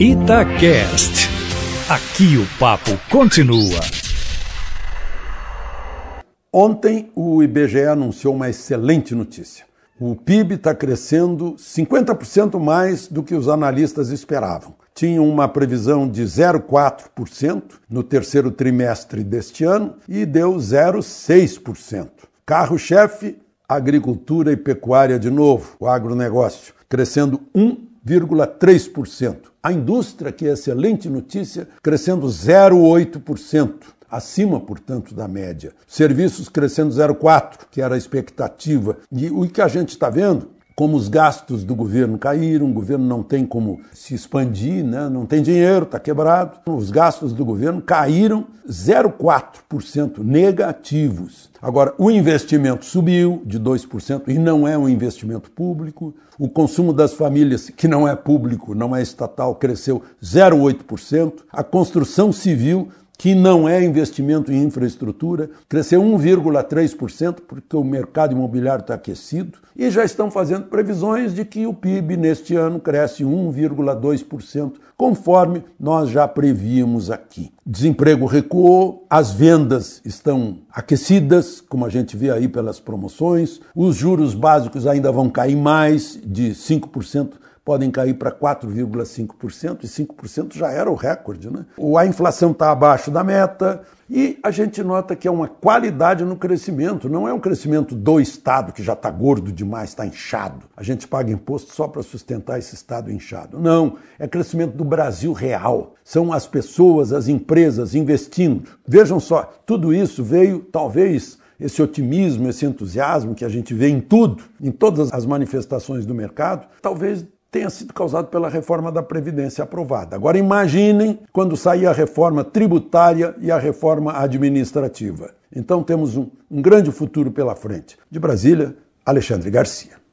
Itacast. Aqui o papo continua. Ontem o IBGE anunciou uma excelente notícia. O PIB está crescendo 50% mais do que os analistas esperavam. Tinham uma previsão de 0,4% no terceiro trimestre deste ano e deu 0,6%. Carro-chefe, agricultura e pecuária de novo, o agronegócio, crescendo 1,3%. A indústria, que é excelente notícia, crescendo 0,8% acima, portanto, da média. Serviços crescendo 0,4, que era a expectativa. E o que a gente está vendo como os gastos do governo caíram, o governo não tem como se expandir, né? não tem dinheiro, está quebrado. Os gastos do governo caíram 0,4% negativos. Agora, o investimento subiu de 2% e não é um investimento público. O consumo das famílias, que não é público, não é estatal, cresceu 0,8%. A construção civil que não é investimento em infraestrutura, cresceu 1,3% porque o mercado imobiliário está aquecido e já estão fazendo previsões de que o PIB neste ano cresce 1,2%, conforme nós já prevíamos aqui. Desemprego recuou, as vendas estão aquecidas, como a gente vê aí pelas promoções, os juros básicos ainda vão cair mais de 5% podem cair para 4,5%, e 5% já era o recorde. Né? A inflação está abaixo da meta e a gente nota que é uma qualidade no crescimento, não é um crescimento do Estado, que já está gordo demais, está inchado. A gente paga imposto só para sustentar esse Estado inchado. Não, é crescimento do Brasil real. São as pessoas, as empresas investindo. Vejam só, tudo isso veio, talvez, esse otimismo, esse entusiasmo que a gente vê em tudo, em todas as manifestações do mercado, talvez tenha sido causado pela reforma da Previdência aprovada. Agora imaginem quando sair a reforma tributária e a reforma administrativa. Então temos um, um grande futuro pela frente. De Brasília, Alexandre Garcia.